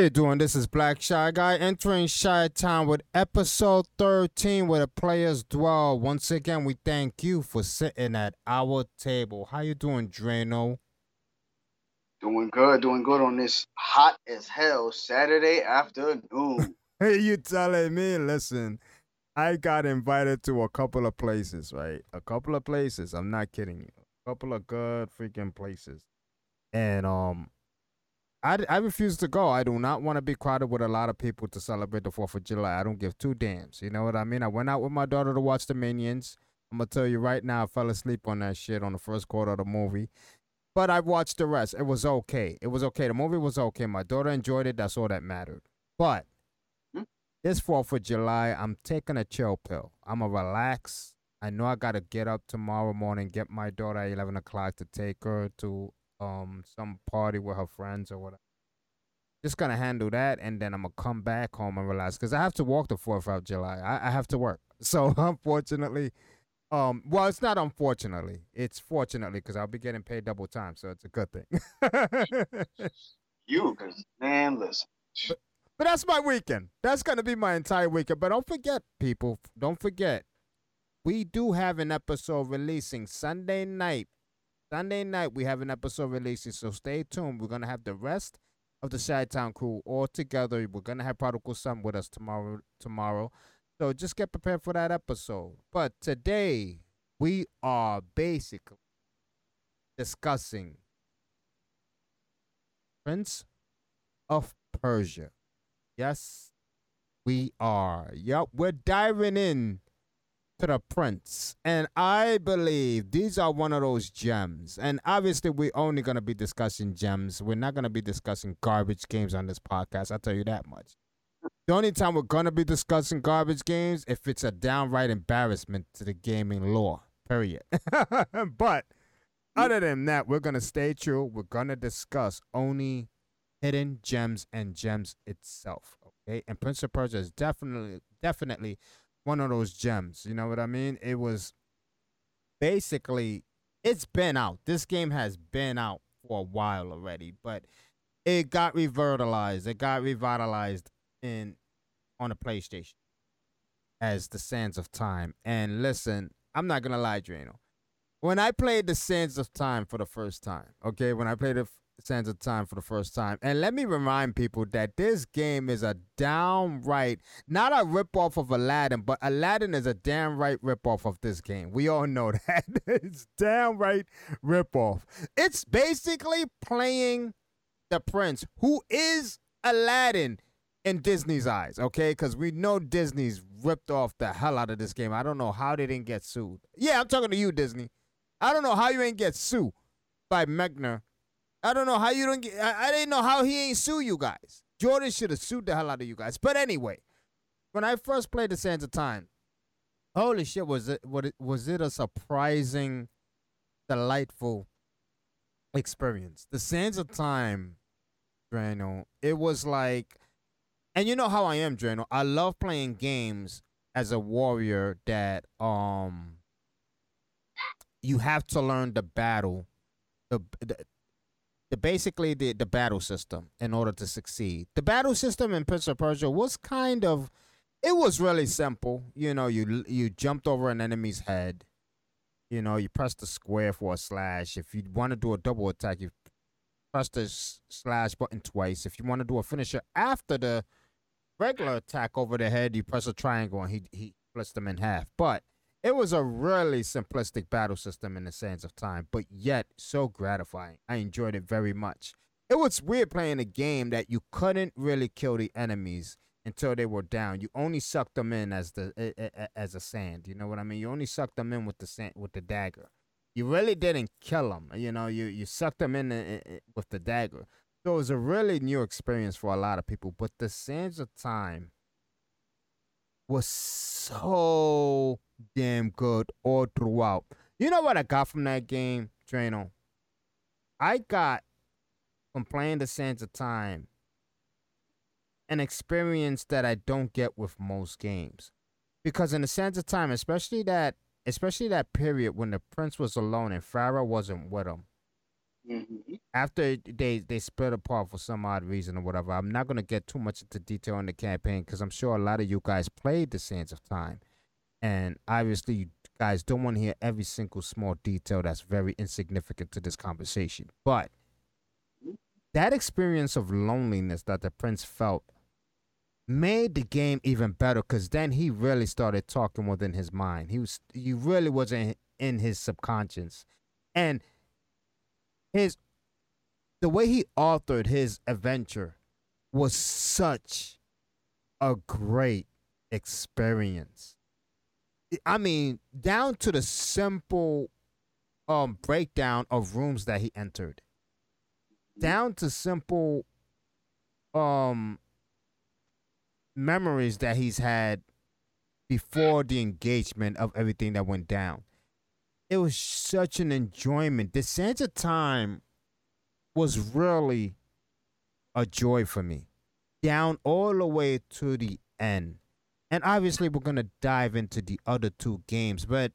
you doing? This is Black Shy Guy entering Shy Town with episode 13 where the players dwell. Once again, we thank you for sitting at our table. How you doing, Drano? Doing good, doing good on this hot as hell Saturday afternoon. Hey, you telling me? Listen, I got invited to a couple of places, right? A couple of places. I'm not kidding you. A couple of good freaking places. And um I, I refuse to go. I do not want to be crowded with a lot of people to celebrate the 4th of July. I don't give two damns. You know what I mean? I went out with my daughter to watch the Minions. I'm going to tell you right now, I fell asleep on that shit on the first quarter of the movie. But I watched the rest. It was okay. It was okay. The movie was okay. My daughter enjoyed it. That's all that mattered. But Hmm? this 4th of July, I'm taking a chill pill. I'm going to relax. I know I got to get up tomorrow morning, get my daughter at 11 o'clock to take her to um some party with her friends or whatever. Just gonna handle that, and then I'm gonna come back home and relax because I have to walk the Fourth of July. I, I have to work, so unfortunately, um, well, it's not unfortunately, it's fortunately because I'll be getting paid double time, so it's a good thing. You, cause man, listen. But that's my weekend. That's gonna be my entire weekend. But don't forget, people, don't forget, we do have an episode releasing Sunday night. Sunday night we have an episode releasing, so stay tuned. We're gonna have the rest of the Shy Town crew all together. We're gonna have Prodigal Son with us tomorrow. Tomorrow, so just get prepared for that episode. But today we are basically discussing Prince of Persia. Yes, we are. Yep, we're diving in to the prince. And I believe these are one of those gems. And obviously, we're only going to be discussing gems. We're not going to be discussing garbage games on this podcast. I'll tell you that much. The only time we're going to be discussing garbage games if it's a downright embarrassment to the gaming law, period. but other than that, we're going to stay true. We're going to discuss only hidden gems and gems itself. Okay. And Prince of Persia is definitely, definitely one of those gems. You know what I mean? It was basically it's been out. This game has been out for a while already, but it got revitalized. It got revitalized in on the PlayStation as the Sands of Time. And listen, I'm not gonna lie, Drano. When I played the Sands of Time for the first time, okay, when I played the Sands of Time for the first time. And let me remind people that this game is a downright, not a ripoff of Aladdin, but Aladdin is a downright ripoff of this game. We all know that. it's downright ripoff. It's basically playing the prince, who is Aladdin in Disney's eyes, okay? Because we know Disney's ripped off the hell out of this game. I don't know how they didn't get sued. Yeah, I'm talking to you, Disney. I don't know how you ain't get sued by Mechner I don't know how you don't get. I, I didn't know how he ain't sue you guys. Jordan should have sued the hell out of you guys. But anyway, when I first played the Sands of Time, holy shit, was it what it was it a surprising, delightful experience. The Sands of Time, Drano, it was like, and you know how I am, Drano. I love playing games as a warrior that um you have to learn the battle the, the the basically the, the battle system in order to succeed. The battle system in Prince of Persia was kind of it was really simple. You know, you you jumped over an enemy's head. You know, you press the square for a slash. If you want to do a double attack, you press the slash button twice. If you want to do a finisher after the regular attack over the head, you press a triangle and he he splits them in half. But it was a really simplistic battle system in the sands of time, but yet so gratifying. I enjoyed it very much. It was weird playing a game that you couldn't really kill the enemies until they were down. You only sucked them in as the as a sand. You know what I mean? You only sucked them in with the sand with the dagger. You really didn't kill them. You know, you you sucked them in, uh, uh, with the dagger. So it was a really new experience for a lot of people. But the sands of time was so damn good all throughout. You know what I got from that game, Drano? I got from playing the Sands of Time an experience that I don't get with most games. Because in the Sands of Time, especially that especially that period when the prince was alone and Farah wasn't with him, Mm-hmm. after they they split apart for some odd reason or whatever, I'm not gonna get too much into detail on the campaign because I'm sure a lot of you guys played the Sands of Time, and obviously you guys don't want to hear every single small detail that's very insignificant to this conversation. But that experience of loneliness that the prince felt made the game even better because then he really started talking within his mind. He was he really wasn't in his subconscious, and his the way he authored his adventure was such a great experience. I mean, down to the simple um breakdown of rooms that he entered. Down to simple um memories that he's had before the engagement of everything that went down. It was such an enjoyment. The of time was really a joy for me, down all the way to the end. And obviously, we're gonna dive into the other two games, but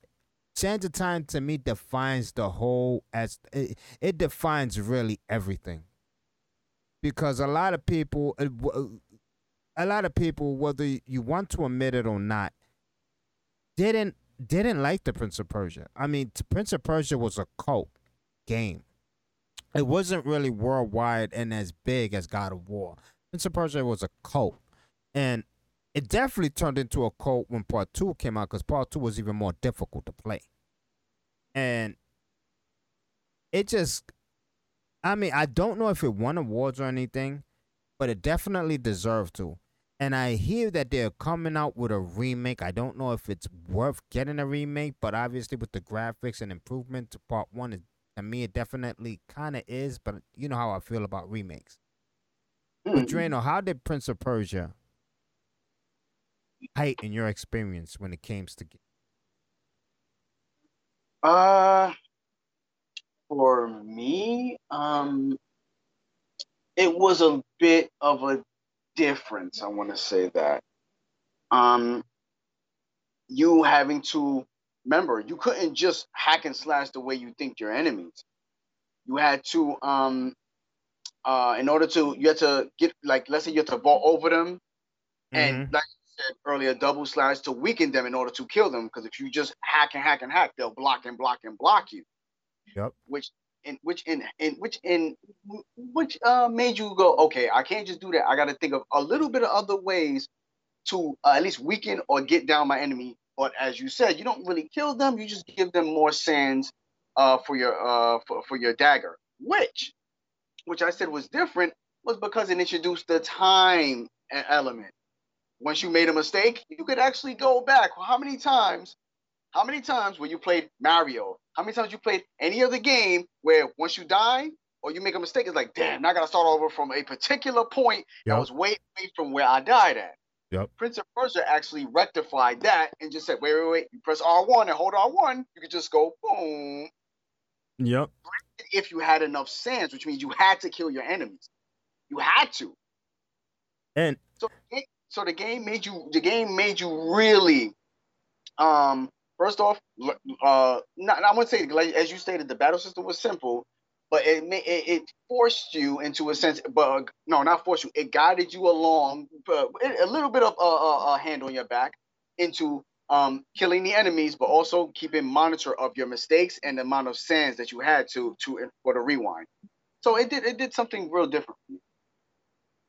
of Time to me defines the whole as it, it defines really everything. Because a lot of people, uh, uh, a lot of people, whether you want to admit it or not, didn't didn't like the Prince of Persia. I mean, Prince of Persia was a cult game. It wasn't really worldwide and as big as God of War. Prince of Persia was a cult, and it definitely turned into a cult when Part Two came out because Part Two was even more difficult to play, and it just. I mean, I don't know if it won awards or anything, but it definitely deserved to. And I hear that they're coming out with a remake. I don't know if it's worth getting a remake, but obviously with the graphics and improvement to part one, it, to me it definitely kind of is. But you know how I feel about remakes. But Drano, how did Prince of Persia heighten your experience when it came to? Uh, for me, um, it was a bit of a difference. I want to say that. Um, you having to remember, you couldn't just hack and slash the way you think your enemies. You had to, um, uh, in order to, you had to get like, let's say you had to vault over them, and Mhm. like I said earlier, double slash to weaken them in order to kill them. Because if you just hack and hack and hack, they'll block and block and block you. Yep. Which in which in in which in which uh made you go, okay, I can't just do that. I got to think of a little bit of other ways to uh, at least weaken or get down my enemy. But as you said, you don't really kill them. You just give them more sands uh for your uh for, for your dagger. Which which I said was different was because it introduced the time element. Once you made a mistake, you could actually go back. How many times? How many times when you played Mario? How many times you played any other game where once you die or you make a mistake, it's like, damn, now I gotta start over from a particular point that Yep. was way away from where I died at. Yep. Prince of Persia actually rectified that and just said, wait, wait, wait, you press R1 and hold R1, you could just go boom Yep. if you had enough sands, which means you had to kill your enemies. You had to. And So, so the game made you. The game made you really. Um. First off, uh, not, I wouldn't say like as you stated, the battle system was simple, but it it, it forced you into a sense. But uh, no, not forced you. It guided you along, but a little bit of a, a, a hand on your back into um killing the enemies, but also keeping monitor of your mistakes and the amount of sands that you had to to for the rewind. So it did it did something real different.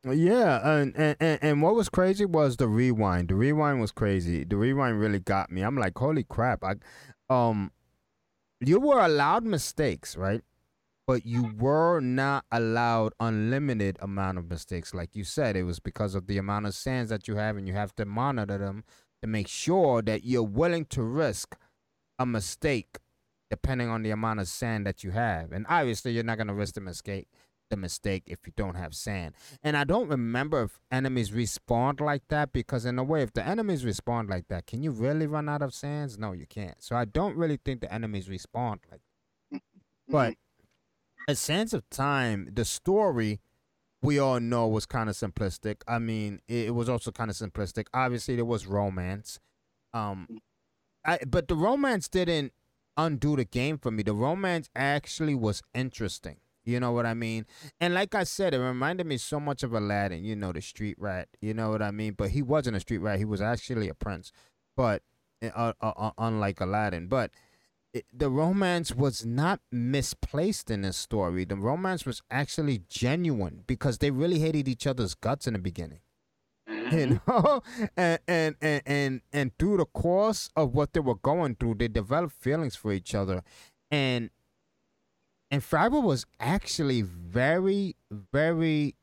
Yeah, and, and and what was crazy was the rewind. The rewind was crazy. The rewind really got me. I'm like, holy crap! I, um, you were allowed mistakes, right? But you were not allowed unlimited amount of mistakes. Like you said, it was because of the amount of sands that you have, and you have to monitor them to make sure that you're willing to risk a mistake, depending on the amount of sand that you have. And obviously, you're not gonna risk the mistake the mistake if you don't have sand. And I don't remember if enemies respawned like that because in a way, if the enemies respawn like that, can you really run out of sands? No, you can't. So I don't really think the enemies respawned like. But a Sands of Time, the story we all know was kind of simplistic. I mean, it was also kind of simplistic. Obviously, there was romance. Um, I, but the romance didn't undo the game for me. The romance actually was interesting You know what I mean? And like I said, it reminded me so much of Aladdin. You know, the street rat. You know what I mean? But he wasn't a street rat. He was actually a prince. But uh, uh, uh, unlike Aladdin, but it, the romance was not misplaced in this story. The romance was actually genuine because they really hated each other's guts in the beginning. Mm-hmm. You know, and, and and and and through the course of what they were going through, they developed feelings for each other, and and Farah was actually very, very.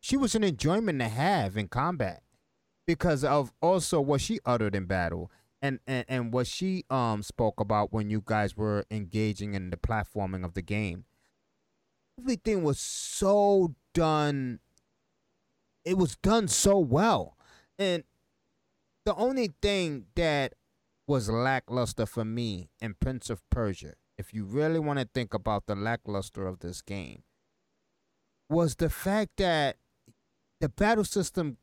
She was an enjoyment to have in combat because of also what she uttered in battle and, and and what she um spoke about when you guys were engaging in the platforming of the game. Everything was so done. It was done so well, and the only thing that was lackluster for me in Prince of Persia, if you really want to think about the lackluster of this game, was the fact that the battle system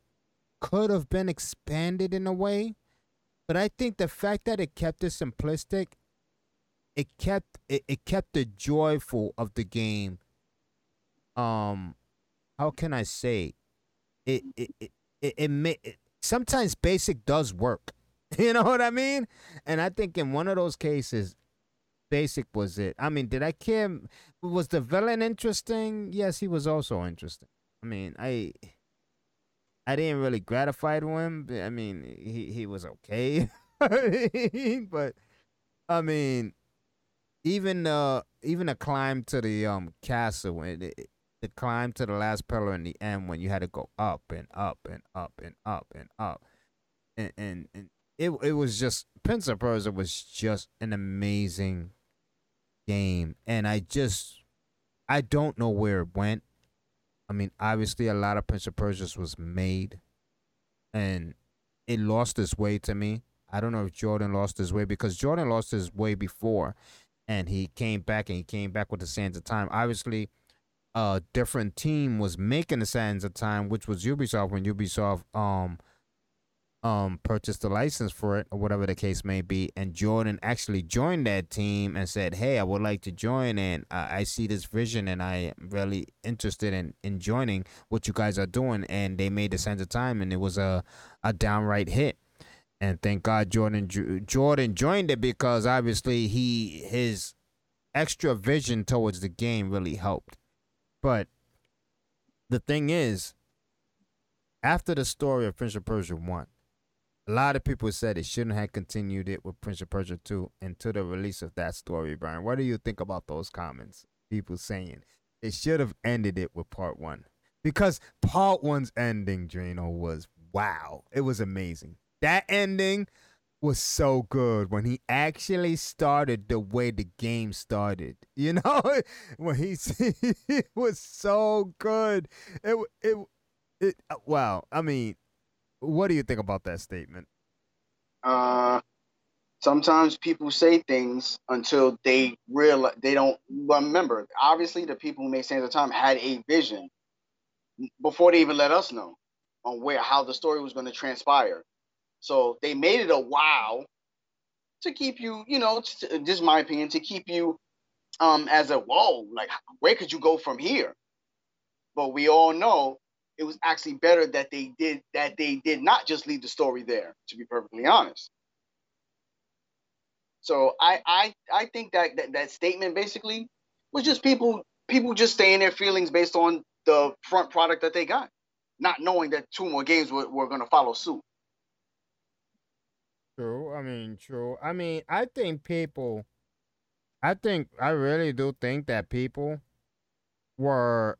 could have been expanded in a way but I think the fact that it kept it simplistic, it kept it, it kept the joyful of the game. Um, how can I say? It it it it, it, may, it sometimes basic does work. You know what I mean? And I think in one of those cases, basic was it. I mean, did I care? Was the villain interesting? Yes, he was also interesting. I mean, I I didn't really gratify to him. I mean, he he was okay, but I mean, even uh even a climb to the um castle and the climb to the last pillar in the end when you had to go up and up and up and up and up, and and, and it it was just Prince Persia was just an amazing game, and I just I don't know where it went. I mean, obviously, a lot of Prince of Persia was made, and it lost its way to me. I don't know if Jordan lost his way because Jordan lost his way before, and he came back and he came back with the Sands of Time. Obviously, a different team was making the Sands of Time, which was Ubisoft when Ubisoft um um purchased the license for it or whatever the case may be and jordan actually joined that team and said hey i would like to join and uh, i see this vision and i am really interested in, in joining what you guys are doing. And they made the sands of time and it was a, a downright hit. And thank god jordan jordan joined it because obviously he his extra vision towards the game really helped. But the thing is after the story of prince of persia 1 a lot of people said it shouldn't have continued it with Prince of Persia 2 until the release of that story, Brian. What do you think about those comments? People saying it should have ended it with part one. Because part one's ending, Drano, was wow. It was amazing. That ending was so good when he actually started the way the game started. You know, when he it was so good. It it it. Uh, wow. I mean, what do you think about that statement? Uh, sometimes people say things until they realize they don't remember. Obviously, the people who made Sands of Time had a vision before they even let us know on where how the story was going to transpire. So they made it a wow to keep you, you know, just my opinion, to keep you um as a whoa, like where could you go from here? But we all know it was actually better that they did that they did not just leave the story there to be perfectly honest. So i i i think that that, that statement basically was just people people just staying their feelings based on the front product that they got not knowing that two more games were, were going to follow suit. True i mean true. I mean i think people i think i really do think that people were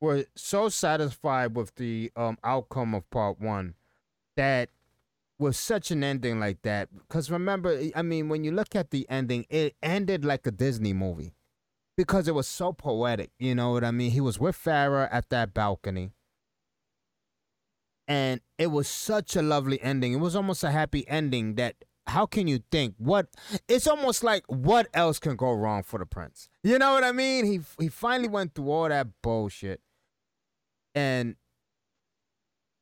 were so satisfied with the um, outcome of part one that with such an ending like that because remember i mean when you look at the ending it ended like a disney movie because it was so poetic you know what i mean? He was with farah at that balcony. And it was such a lovely ending. It was almost a happy ending that how can you think? What it's almost like what else can go wrong for the prince? You know what i mean? He he finally went through all that bullshit and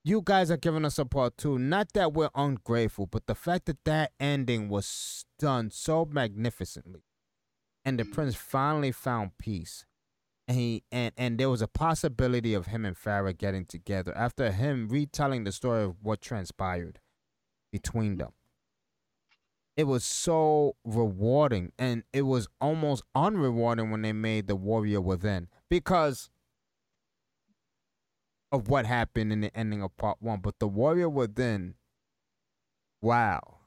you guys are giving us a part two. Not that we're ungrateful, but the fact that that ending was done so magnificently. and the prince finally found peace. And he and and there was a possibility of him and Farah getting together after him retelling the story of what transpired between them. It was so rewarding and it was almost unrewarding when they made the warrior within because of what happened in the ending of part one. But the warrior within, wow.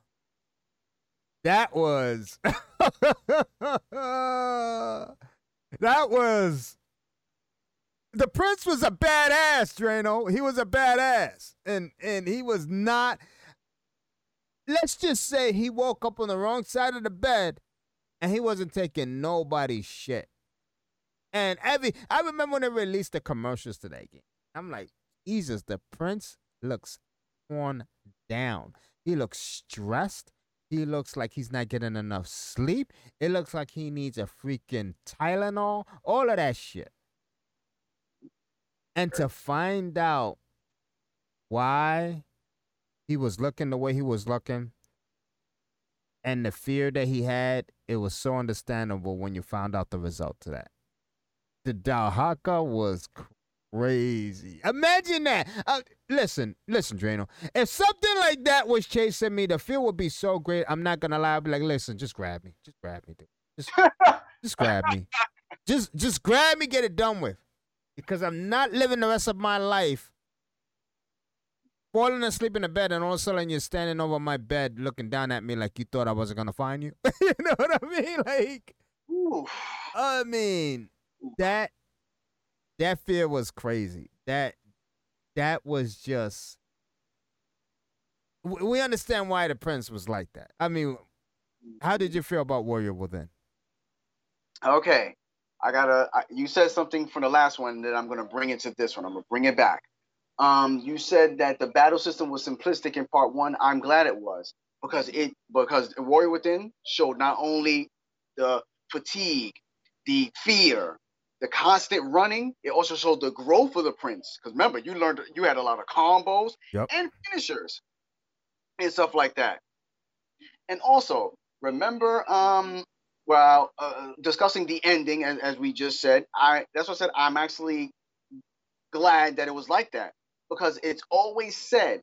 That was that was the prince was a badass, Drano. He was a badass. And and he was not let's just say he woke up on the wrong side of the bed and he wasn't taking nobody's shit. And every I remember when they released the commercials to that game. I'm like, Jesus, the prince looks worn down. He looks stressed. He looks like he's not getting enough sleep. It looks like he needs a freaking Tylenol, all of that shit. And to find out why he was looking the way he was looking and the fear that he had, it was so understandable when you found out the result to that. The Dahaka was crazy. Imagine that. Uh, listen, listen, Drano. If something like that was chasing me, the feel would be so great. I'm not gonna lie. I'd be like, listen, just grab me. Just grab me, dude. Just, just grab me. Just, just grab me. Get it done with. Because I'm not living the rest of my life falling asleep in the bed, and all of a sudden you're standing over my bed, looking down at me like you thought I wasn't gonna find you. you know what I mean? Like, Oof. I mean that that fear was crazy. That that was just. We understand why the prince was like that. I mean, how did you feel about Warrior Within? Okay, I gotta. I, you said something from the last one that I'm gonna bring into this one. I'm gonna bring it back. Um, you said that the battle system was simplistic in part one. I'm glad it was because it because Warrior Within showed not only the fatigue, the fear, the constant running, it also showed the growth of the prince. Because remember, you learned you had a lot of combos yep. and finishers and stuff like that. And also, remember, um, well, uh, discussing the ending as, as we just said, I that's what I said. I'm actually glad that it was like that because it's always said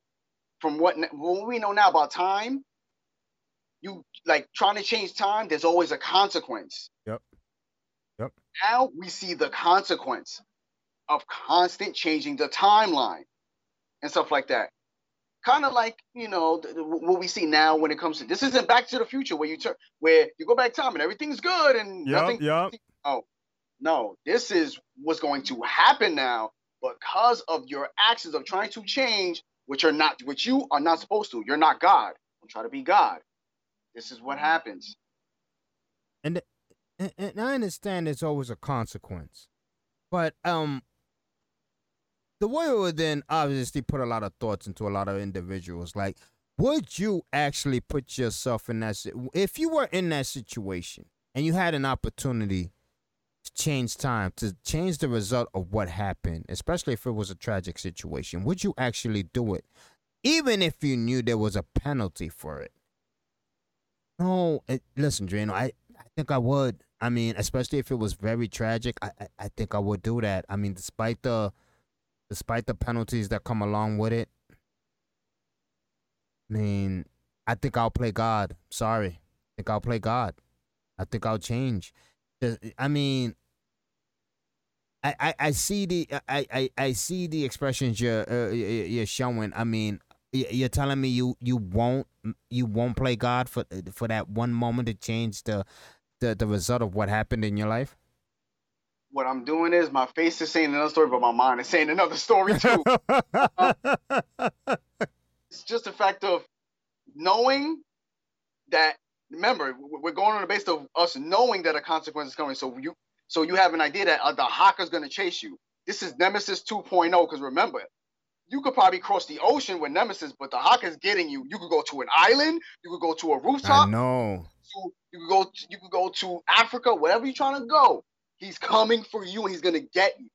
from what what we know now about time. You like trying to change time. There's always a consequence. Yep. Now we see the consequence of constant changing the timeline and stuff like that. Kind of like you know the, the, what we see now when it comes to this isn't Back to the Future where you turn where you go back time and everything's good and yep, nothing. Yep. Oh no, this is what's going to happen now because of your actions of trying to change, which are not which you are not supposed to. You're not God. Don't try to be God. This is what happens. And and, and I understand there's always a consequence, but um, the warrior within obviously put a lot of thoughts into a lot of individuals. Like, would you actually put yourself in that? If you were in that situation and you had an opportunity to change time, to change the result of what happened, especially if it was a tragic situation, would you actually do it, even if you knew there was a penalty for it? No, it, listen, Drano, I I think I would. I mean, especially if it was very tragic, I, I, I think I would do that. I mean, despite the despite the penalties that come along with it. I mean, I think I'll play God. Sorry. I think I'll play God. I think I'll change. I mean, I, I, I see the I, I, I see the expressions you're uh, you're showing. I mean, you're telling me you you won't you won't play God for for that one moment to change the the, the result of what happened in your life. What I'm doing is my face is saying another story, but my mind is saying another story too. uh, it's just a fact of knowing that. Remember, we're going on the basis of us knowing that a consequence is coming. So you, so you have an idea that uh, the is going to chase you. This is Nemesis 2.0. Because remember, you could probably cross the ocean with Nemesis, but the Hawk is getting you. You could go to an island. You could go to a rooftop. No. You could go. To, you could go to Africa. Wherever you're trying to go, he's coming for you, and he's gonna get you.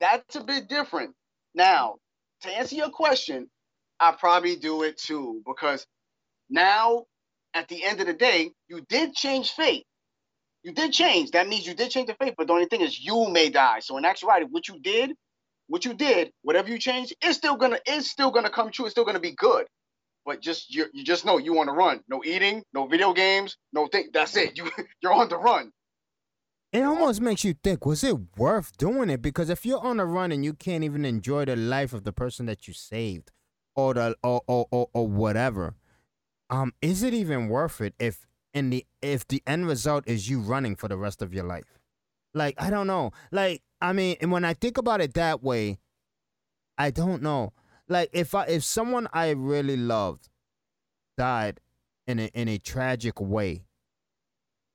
That's a bit different. Now, to answer your question, I probably do it too because now, at the end of the day, you did change fate. you did change. That means you did change the faith, but the only thing is you may die. So in actuality, what you did, what you did, whatever you changed, it's still gonna it's still gonna come true. It's still gonna be good. But just you, you just know you want to run. No eating, no video games, no thing. That's it. You you're on the run. It almost makes you think, was it worth doing it? Because if you're on a run and you can't even enjoy the life of the person that you saved or the or or, or, or whatever, um, is it even worth it if in the if the end result is you running for the rest of your life? Like, I don't know. Like, I mean, and when I think about it that way, I don't know. Like if I if someone I really loved died in a in a tragic way,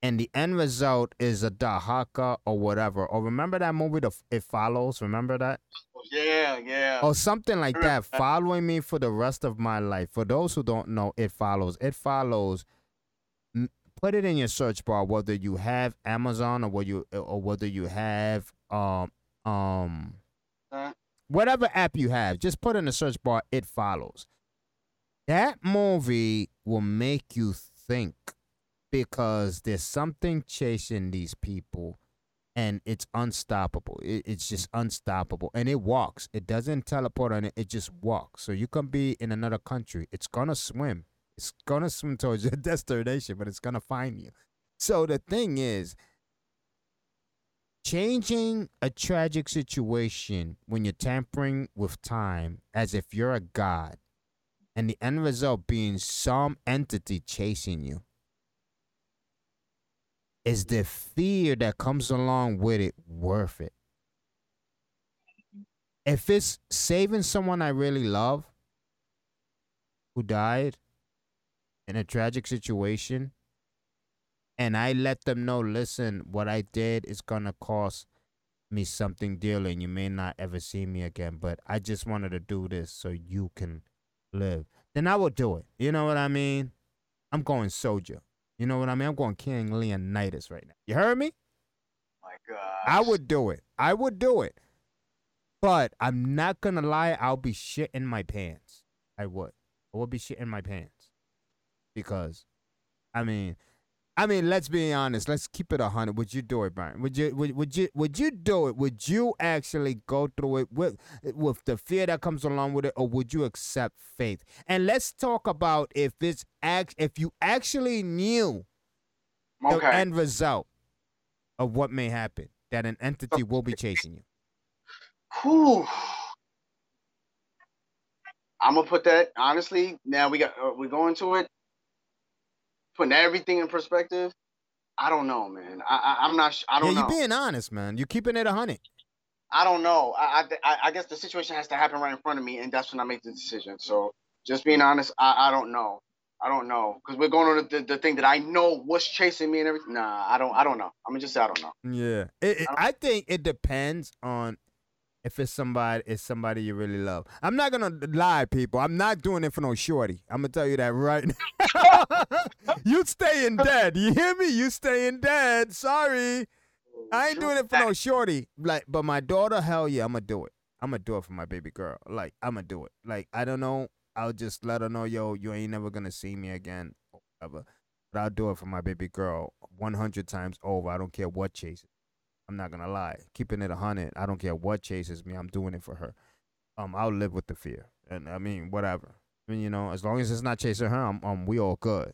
and the end result is a Dahaka or whatever, or remember that movie, the It Follows. Remember that? Yeah, yeah. Or something like that, following me for the rest of my life. For those who don't know, It Follows. It Follows. Put it in your search bar, whether you have Amazon or whether you or whether you have um um whatever app you have, just put in the search bar, it follows. That movie will make you think because there's something chasing these people and it's unstoppable. It, it's just unstoppable. And it walks. It doesn't teleport on it, it just walks. So you can be in another country. It's gonna swim. It's gonna swim towards your destination, but it's gonna find you. So the thing is, changing a tragic situation when you're tampering with time as if you're a god and the end result being some entity chasing you is the fear that comes along with it worth it. If it's saving someone i really love who died in a tragic situation and I let them know, listen, what I did is gonna cost me something dearly, and you may not ever see me again. But I just wanted to do this so you can live. Then I will do it. You know what I mean? I'm going soldier. You know what I mean? I'm going King Leonidas right now. You heard me? my God. I would do it. I would do it. But I'm not gonna lie, I'll be shitting my pants. I would. I would be shitting my pants. Because I mean I mean, let's be honest. Let's keep it a hundred. Would you do it, Brian? Would you would, would you would you do it? Would you actually go through it with with the fear that comes along with it, or would you accept faith? And let's talk about if it's act if you actually knew the end result of what may happen, that an entity will be chasing you. Whew. I'm gonna put that honestly. Now we got uh, we're going to it, putting everything in perspective. I don't know, man. I, I I'm not. sh- I don't know. you're know. being honest, man. You're keeping it a hundred. I don't know. I, I I guess the situation has to happen right in front of me, and that's when I make the decision. So just being honest, I, I don't know. I don't know because we're going on the, the thing that I know was chasing me and everything. Nah, I don't. I don't know. I'm gonna just say I don't know. Yeah, it, it, I think it depends on if it's somebody, it's somebody you really love. I'm not gonna lie, people. I'm not doing it for no shorty. I'm gonna tell you that right now. you staying dead. You hear me? You staying dead. Sorry, I ain't doing it for no shorty. Like, but my daughter, hell yeah, I'm gonna do it. I'm gonna do it for my baby girl. Like, I'm gonna do it. Like, I don't know. I'll just let her know, yo, you ain't never gonna see me again, whatever. But I'll do it for my baby girl 100 times over. I don't care what chases. I'm not gonna lie. Keeping it a hundred. I don't care what chases me. I'm doing it for her. Um, I'll live with the fear, and I mean whatever. I mean, you know, as long as it's not chasing her, I'm, um, we all good.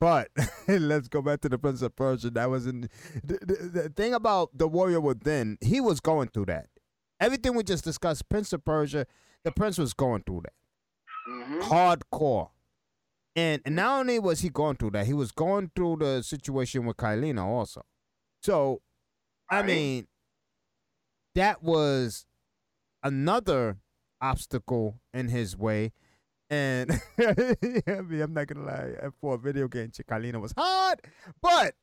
But let's go back to the Prince of Persia. That was in the, the, the thing about the Warrior Within. He was going through that. Everything we just discussed, Prince of Persia, the Prince was going through that hmm hardcore. And, and not only was he going through that, he was going through the situation with Kaileena also. So, I Right. mean, that was another obstacle in his way. And I mean, I'm not gonna lie, uh, for a video game, Chicalina was hard. But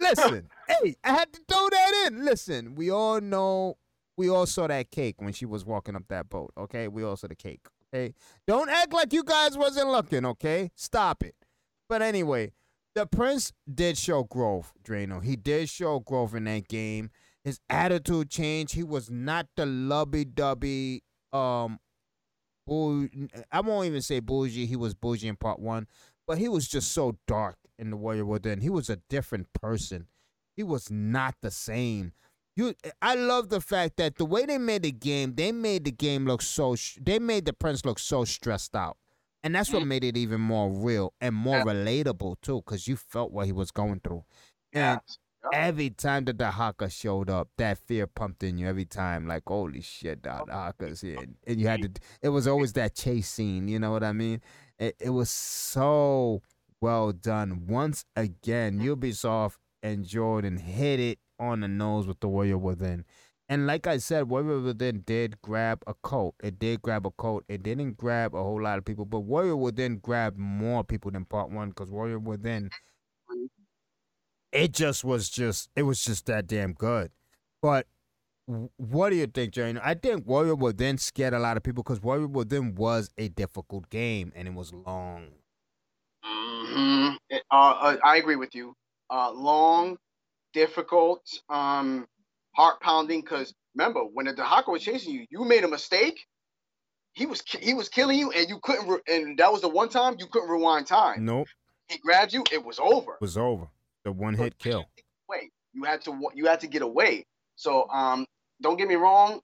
listen, hey, I had to throw that in. Listen, we all know, we all saw that cake when she was walking up that boat. Okay, we all saw the cake. Okay, don't act like you guys wasn't looking. Okay, stop it. But anyway, the prince did show growth, Drano. He did show growth in that game. His attitude changed. He was not the lubby dubby. um I won't even say bougie. He was bougie in part one, but he was just so dark in the Warrior Within. He was a different person. he was not the same. You, I love the fact that the way they made the game, they made the game look so. They made the prince look so stressed out, and that's what Mhm. made it even more real and more Yeah. relatable too, because you felt what he was going through. And Yes. every time that the Dahaka showed up, that fear pumped in you every time. Like, holy shit, the, the Dahaka's here. And, and you had to, it was always that chase scene. You know what I mean? It, it was so well done. Once again, Ubisoft and Jordan hit it on the nose with the Warrior Within. And like I said, Warrior Within did grab a cult. It did grab a cult. It didn't grab a whole lot of people, but Warrior Within grabbed more people than Part One because Warrior Within it just was just it was just that damn good. But what do you think, Jerry? I think Warrior Within scared a lot of people because Warrior Within was a difficult game and it was long. hmm Uh, uh, I agree with you. Uh, long, difficult, um, heart pounding. Because remember, when the Dahaka was chasing you, you made a mistake. He was he was killing you, and you couldn't. Re- and that was the one time you couldn't rewind time. Nope, He grabbed you. It was over. it was over. The one hit kill. Wait, You had to you had to get away. So um, don't get me wrong.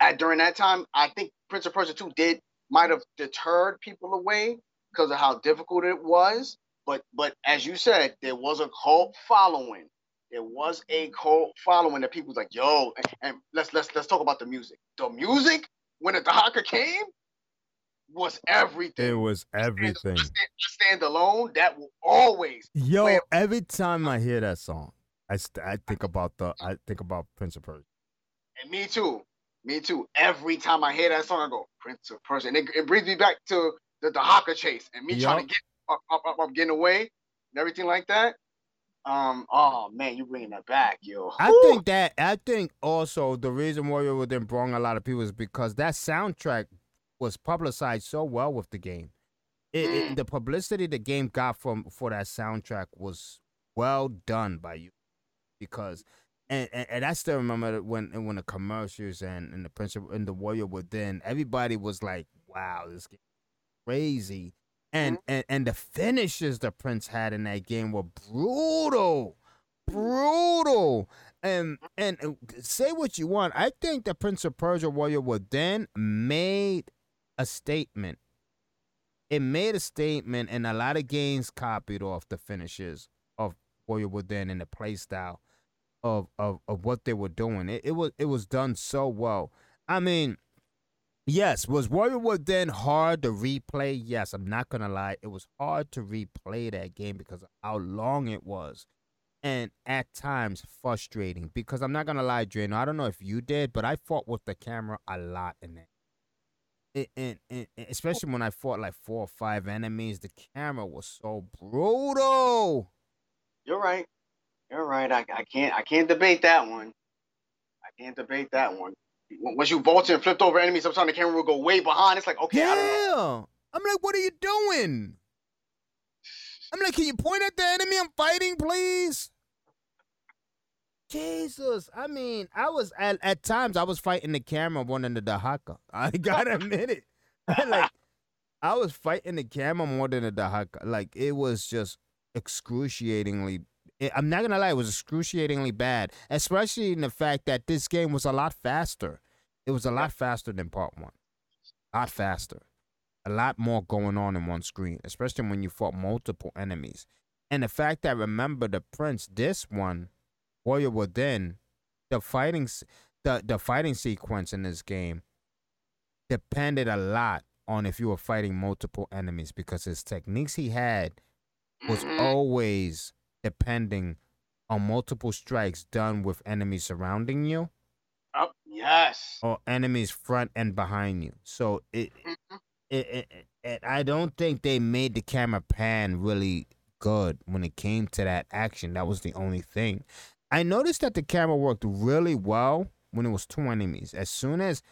At during that time, I think Prince of Persia 2 did might have deterred people away because of how difficult it was. But but as you said, there was a cult following. There was a cult following that people was like, yo, and, and let's let's let's talk about the music. The music when the Dahaka came was everything. It was everything. Stand, stand alone, that will always Yo, Wait. every time I hear that song, I st- I think about the I think about Prince of Persia. And me too. Me too. Every time I hear that song, I go, Prince of Persia. And it, it brings me back to the Dahaka chase and me trying to get up, up, up, up, getting away and everything like that. Um, oh man, you bringing that back, yo. I think that I think also the reason Warrior Within brought a lot of people is because that soundtrack was publicized so well with the game. It, it- Mm. the publicity the game got from for that soundtrack was well done by you, because and, and, and I still remember that when when the commercials and, and the Prince of, and the Warrior Within, everybody was like, "Wow, this game is crazy." And, mm-hmm. and and the finishes the Prince had in that game were brutal, brutal. And and say what you want, I think the Prince of Persia Warrior Within made a statement. It made a statement, and a lot of games copied off the finishes of Warrior Within and the play style of of, of what they were doing. It, it was it was done so well. I mean, yes, was Warrior Within hard to replay? Yes, I'm not gonna lie, it was hard to replay that game because how long it was. And at times frustrating because I'm not gonna lie, Drano. I don't know if you did, but I fought with the camera a lot in that it, and, and, and especially when I fought like four or five enemies, the camera was so brutal. You're right. You're right. I, I can't I can't debate that one. I can't debate that one. Once you vaulted and flipped over enemies, sometimes the camera will go way behind. It's like, okay, I don't know. Yeah, I'm like, what are you doing? I'm like, can you point at the enemy I'm fighting, please? Jesus, I mean, I was at, at times I was fighting the camera more than the Dahaka. I gotta admit it. like, I was fighting the camera more than the Dahaka. Like, it was just excruciatingly. I'm not gonna lie, it was excruciatingly bad, especially in the fact that this game was a lot faster. It was a lot faster than part one. A lot faster. A lot more going on in one screen, especially when you fought multiple enemies. And the fact that remember the prince, this one, Warrior Within, the fighting, the the fighting sequence in this game depended a lot on if you were fighting multiple enemies because his techniques he had was Mhm. always depending on multiple strikes done with enemies surrounding you Oh, yes. or enemies front and behind you. So it, Mhm. it, it, it, it I don't think they made the camera pan really good when it came to that action. That was the only thing. I noticed that the camera worked really well when it was two enemies. As soon as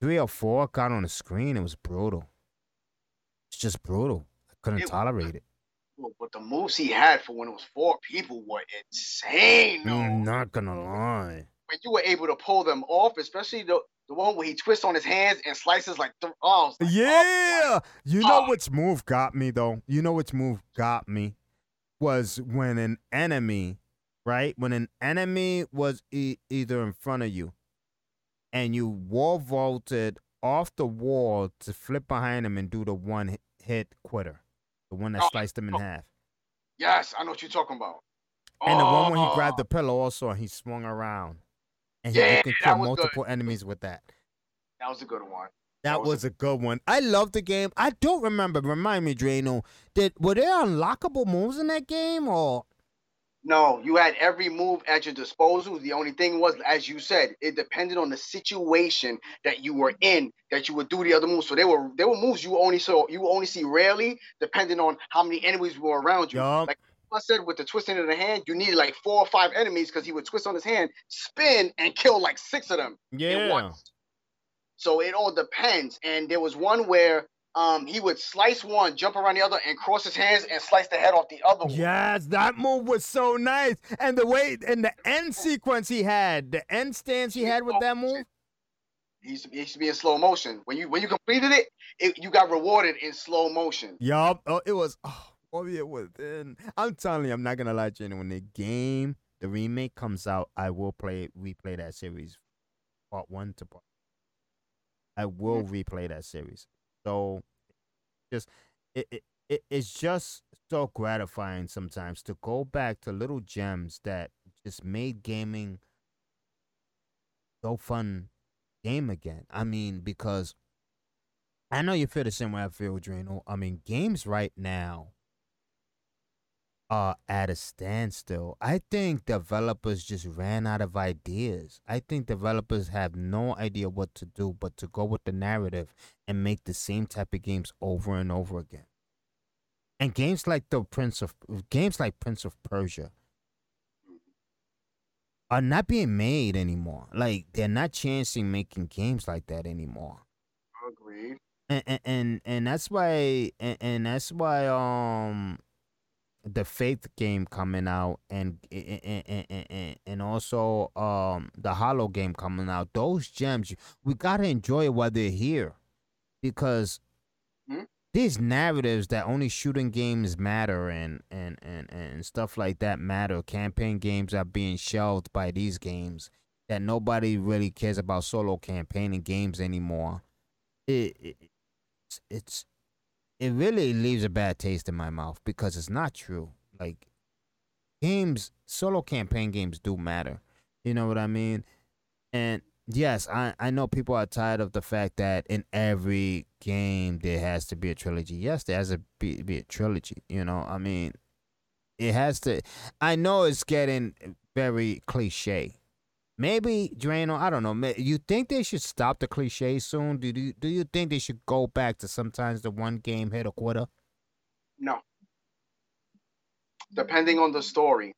three or four got on the screen, it was brutal. It's just brutal. I couldn't It- tolerate it. Well, But the moves he had for when it was four people were insane. though. I'm not gonna lie. When you were able to pull them off, especially the the one where he twists on his hands and slices like th- oh, like, oh, Yeah. You know Oh. which move got me though? You know which move got me? Was when an enemy right? When an enemy was e- either in front of you and you wall vaulted off the wall to flip behind him and do the one hit quitter, the one that Oh, sliced him in oh. half. Yes, I know what you're talking about. And the one where he Oh, grabbed the pillow also and he swung around. And he, Yeah, can kill was good. multiple enemies with that. That was a good one. That, That was was a good one. I love the game. I don't remember. Remind me, Drano. Did were there unlockable moves in that game or No, you had every move at your disposal. The only thing was, as you said, it depended on the situation that you were in that you would do the other moves. So there were there were moves you only saw you only see rarely, depending on how many enemies were around you. Yup. Like I said, with the twisting of the hand, you needed like four or five enemies because he would twist on his hand, spin, and kill like six of them Yeah. So it all depends. And there was one where um he would slice one, jump around the other, and cross his hands and slice the head off the other one. Yes, that move was so nice. And the way and the end sequence he had, the end stance he had with that move. He used, to, he used to be in slow motion. When you when you completed it, it you got rewarded in slow motion. Yup. Oh, it was oh Warrior Within. I'm telling you, I'm not gonna lie to you. When the game, the remake comes out, I will play replay that series, part one to part. I will replay that series. So, just it, it, it it's just so gratifying sometimes to go back to little gems that just made gaming so fun game again. I mean, because I know you feel the same way I feel, Drano. I mean, games right now are at a standstill. I think developers just ran out of ideas. I think developers have no idea what to do but to go with the narrative and make the same type of games over and over again. And games like the Prince of games like Prince of Persia are not being made anymore. Like they're not chancing making games like that anymore Agreed. and and and, and that's why and, and that's why um the faith game coming out and and, and, and, and also um the hollow game coming out. Those gems we gotta enjoy it while they're here. Because Mhm. these narratives that only shooting games matter and, and and and stuff like that matter. Campaign games are being shelved by these games that nobody really cares about solo campaigning games anymore. It, it it's, it's it really leaves a bad taste in my mouth because it's not true. Like games, solo campaign games do matter. You know what I mean? And yes, I I know people are tired of the fact that in every game there has to be a trilogy. Yes, there has to be, be a trilogy. You know, I mean, it has to. I know it's getting very cliche. Maybe Drano, I don't know. You think they should stop the cliche soon? Do you do you think they should go back to sometimes the one game hit a quarter? No. Depending on the story.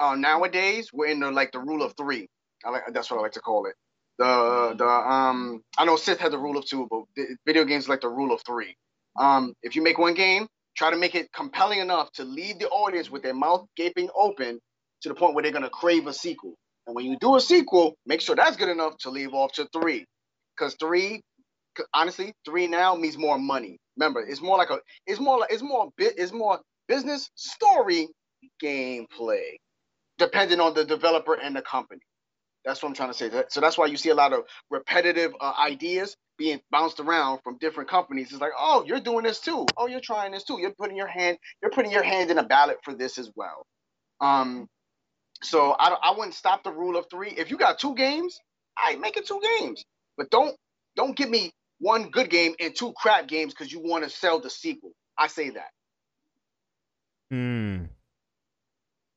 Uh, nowadays we're in the like the rule of three. I like that's what I like to call it. The the um I know Sith had the rule of two, but video games like the rule of three. Um, if you make one game, try to make it compelling enough to leave the audience with their mouth gaping open to the point where they're gonna crave a sequel. And when you do a sequel, make sure that's good enough to leave off to three, because three, honestly, three now means more money. Remember, it's more like a, it's more like it's more bit, it's more business story gameplay, depending on the developer and the company. That's what I'm trying to say. So that's why you see a lot of repetitive uh, ideas being bounced around from different companies. It's like, oh, you're doing this too. Oh, you're trying this too. You're putting your hand, you're putting your hand in a ballot for this as well. Um, so I, I wouldn't stop the rule of three. If you got two games, I make it two games, but don't don't give me one good game and two crap games because you want to sell the sequel. I say that. Hmm.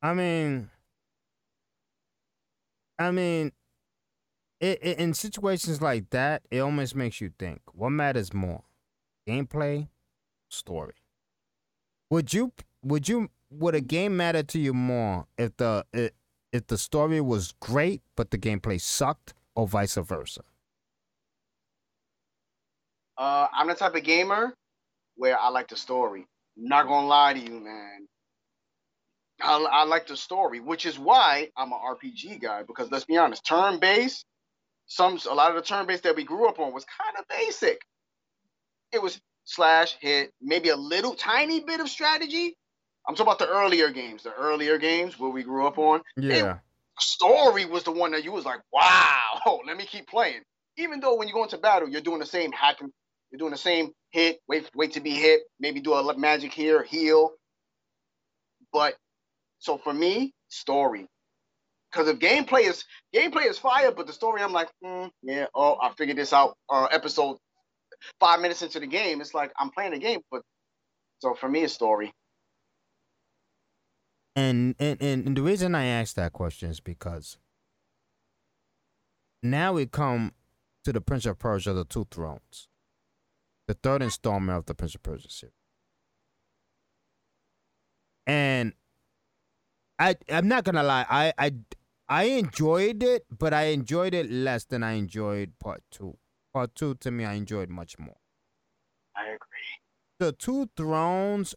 I mean, I mean, it, it, in situations like that, it almost makes you think: what matters more, gameplay, story? Would you would you would a game matter to you more if the if the story was great but the gameplay sucked, or vice versa? Uh, I'm the type of gamer where I like the story. not gonna lie to you, man. I, I like the story, which is why I'm an RPG guy. Because let's be honest, turn based, some a lot of the turn based that we grew up on was kind of basic. It was slash hit, maybe a little tiny bit of strategy, I'm talking about the earlier games, the earlier games where we grew up on. Yeah. Story was the one that you was like, wow, let me keep playing. Even though when you go into battle, you're doing the same hacking, you're doing the same hit, wait, wait to be hit, maybe do a magic here, heal. But so for me, story. Because if gameplay is gameplay is fire, but the story, I'm like, mm, yeah, oh, I figured this out. Uh, episode five minutes into the game, it's like I'm playing the game, but so for me, it's story. And, and and the reason I asked that question is because now we come to the Prince of Persia: The Two Thrones, the third installment of the Prince of Persia series, and I I'm not gonna lie, I I I enjoyed it, but I enjoyed it less than I enjoyed part two. Part two to me, I enjoyed much more. I agree. The Two Thrones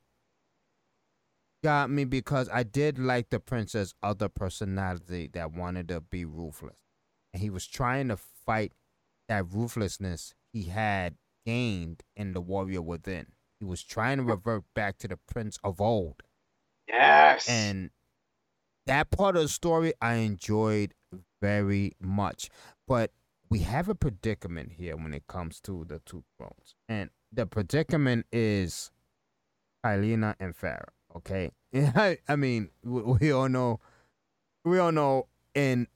got me because I did like the prince's other personality that wanted to be ruthless. And he was trying to fight that ruthlessness he had gained in the warrior within. He was trying to revert back to the prince of old. Yes. And that part of the story I enjoyed very much. But we have a predicament here when it comes to the two thrones. And the predicament is Kaileena and Farah. Okay, I, I mean, we, we all know, we all know, and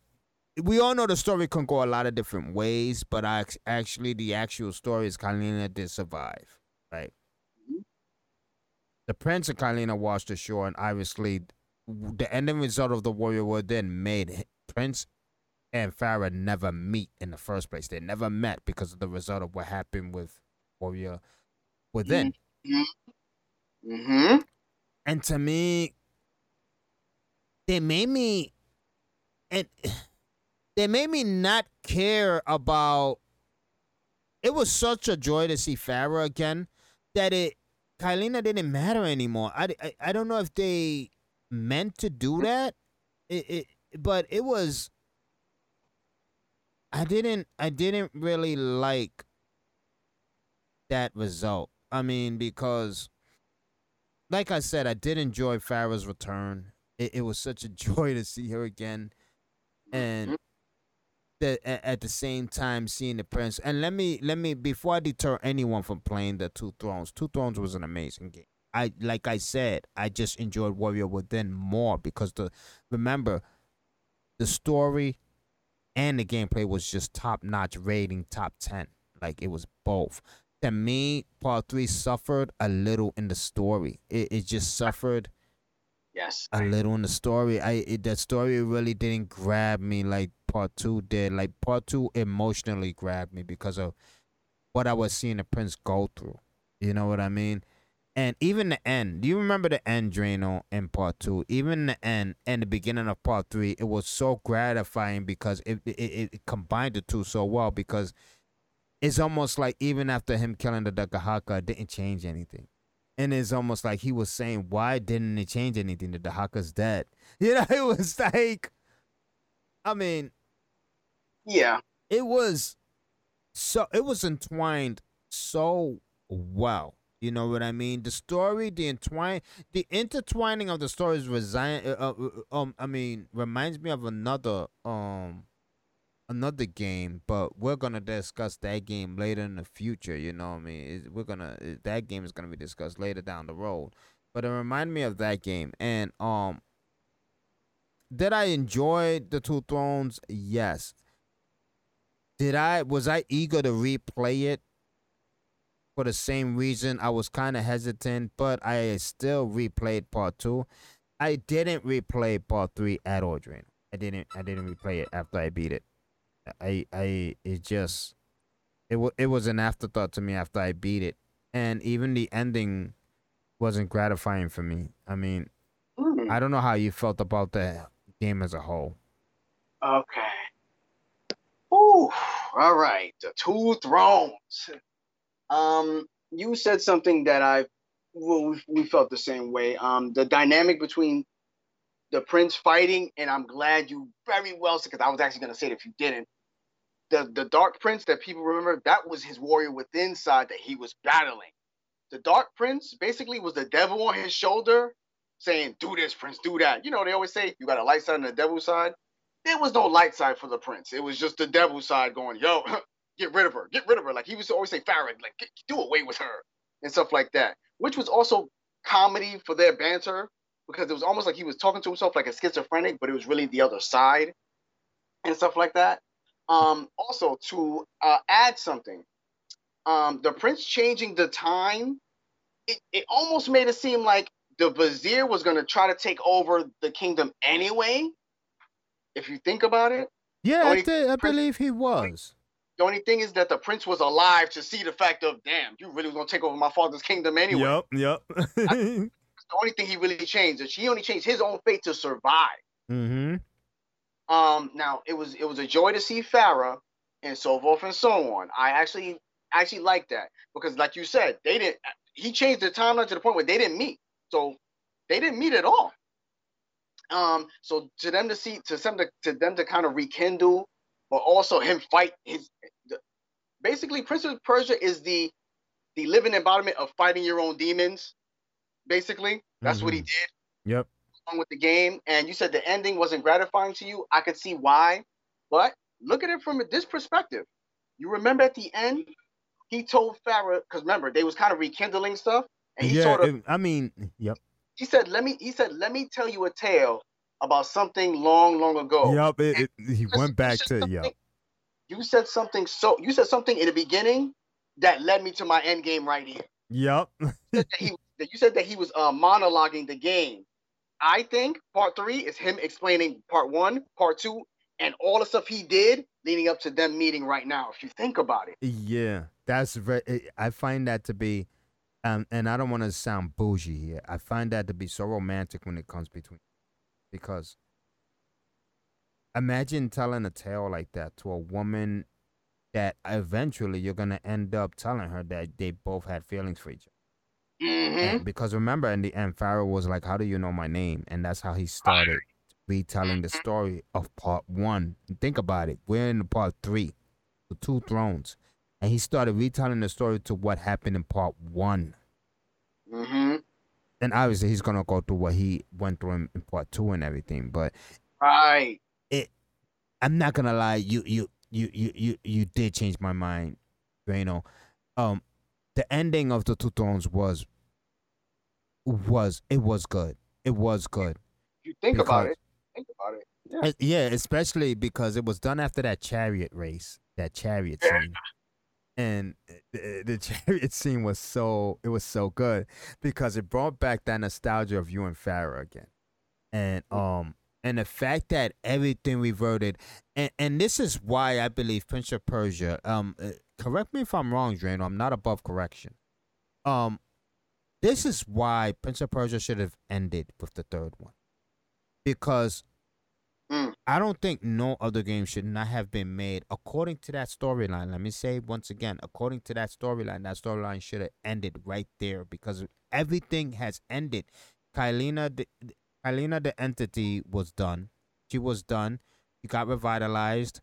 we all know the story can go a lot of different ways. But I, actually, the actual story is Kaileena did survive, right? The prince and Kaileena washed ashore, and obviously, the ending result of the warrior war then made Prince and Farah never meet in the first place. They never met because of the result of what happened with Warrior Within. Mm-hmm. mm-hmm. And to me, they made me and they made me not care about it was such a joy to see Farah again that it Kaileena didn't matter anymore. I, I, I don't know if they meant to do that. It, it but it was I didn't I didn't really like that result. I mean because like I said, I did enjoy Farah's return. It, it was such a joy to see her again, and the, at the same time seeing the prince. And let me let me before I deter anyone from playing the Two Thrones. Two Thrones was an amazing game. I like I said, I just enjoyed Warrior Within more because the remember the story and the gameplay was just top notch rating top 10 like it was both to me, part three suffered a little in the story. It it just suffered. Yes. A little in the story. I it, that story really didn't grab me like part two did. Like part two emotionally grabbed me because of what I was seeing the prince go through. You know what I mean? And even the end. Do you remember the end, Drano, in part two? Even the end and the beginning of part three, it was so gratifying because it it, it combined the two so well because it's almost like even after him killing the Dakahaka, it didn't change anything. And it's almost like he was saying, why didn't it change anything? The Dahaka's dead. You know, it was like, I mean, yeah, it was so, it was entwined so well. You know what I mean? The story, the entwine, the intertwining of the stories resign. Uh, uh, uh, um, I mean, reminds me of another um another game, but we're gonna discuss that game later in the future. You know what I mean? We're gonna that game is gonna be discussed later down the road. But it reminded me of that game, and um, did I enjoy the Two Thrones? Yes. Did I was I eager to replay it? For the same reason, I was kind of hesitant, but I still replayed part two. I didn't replay part three at all, Drain. I didn't. I didn't replay it after I beat it. I I it just it w- it was an afterthought to me after I beat it, and even the ending wasn't gratifying for me. I mean, mm. I don't know how you felt about the game as a whole. Okay. Ooh, all right. The two thrones. Um, you said something that I well, we, we felt the same way. Um, the dynamic between the prince fighting, and I'm glad you very well said because I was actually gonna say it if you didn't the the Dark Prince that people remember, that was his warrior within side that he was battling. The Dark Prince basically was the devil on his shoulder, saying, "Do this, Prince, do that." You know, they always say you got a light side and a devil side. There was no light side for the Prince. It was just the devil side going, "Yo, get rid of her, get rid of her." Like he was always say, "Farah, like get, do away with her," and stuff like that, which was also comedy for their banter because it was almost like he was talking to himself like a schizophrenic, but it was really the other side and stuff like that. Um, also, to uh, add something, um, the prince changing the time, it, it almost made it seem like the vizier was going to try to take over the kingdom anyway. If you think about it. Yeah, I, did, I believe he was. The only thing is that the prince was alive to see the fact of, damn, you really was going to take over my father's kingdom anyway. Yep, yep. I, the only thing he really changed is he only changed his own fate to survive. Mm-hmm. Um, now it was it was a joy to see Farah and so forth and so on. I actually actually like that because, like you said, they didn't. He changed the timeline to the point where they didn't meet, so they didn't meet at all. Um, so to them to see, to them to, to them to kind of rekindle, but also him fight his. The, basically, Prince of Persia is the the living embodiment of fighting your own demons. Basically, that's mm-hmm. what he mm-hmm. did. Yep with the game and you said the ending wasn't gratifying to you, I could see why. But look at it from this perspective. You remember at the end, he told Farah, because remember, they was kind of rekindling stuff. And he yeah, sort of, I mean, yep. He said, let me, he said, let me tell you a tale about something long, long ago. Yep, it, it, he went back to, yep. You said something so, you said something in the beginning that led me to my end game right here. Yep. you, said he, you said that he was uh, monologuing the game I think part three is him explaining part one, part two, and all the stuff he did leading up to them meeting right now. If you think about it, yeah, that's very. Eh, I find that to be, um, and I don't want to sound bougie here. I find that to be so romantic when it comes between, because imagine telling a tale like that to a woman that eventually you're gonna end up telling her that they both had feelings for each other. Mm-hmm. because remember, in the end, Farah was like, "How do you know my name?" And that's how he started retelling the mm-hmm. story of part one. Think about it. We're in part three, the two thrones, and he started retelling the story to what happened in part one. Mm-hmm. And obviously, he's gonna go through what he went through in, in part two and everything. But right, it. I'm not gonna lie. You, you, you, you, you, you did change my mind. Know, um, the ending of the Two Thrones was was it was good. It was good. You think because, about it. Think about it. Yeah. yeah, especially because it was done after that chariot race, that chariot scene. And the, the chariot scene was so it was so good because it brought back that nostalgia of you and Farah again. And mm. um and the fact that everything reverted and and this is why I believe Prince of Persia um uh, correct me if I'm wrong, Drano. I'm not above correction. Um, this is why Prince of Persia should have ended with the third one, because mm. I don't think no other game should not have been made according to that storyline. Let me say once again, according to that storyline, that storyline should have ended right there because everything has ended. Kaileena, the Kaileena, the entity was done. She was done. She got revitalized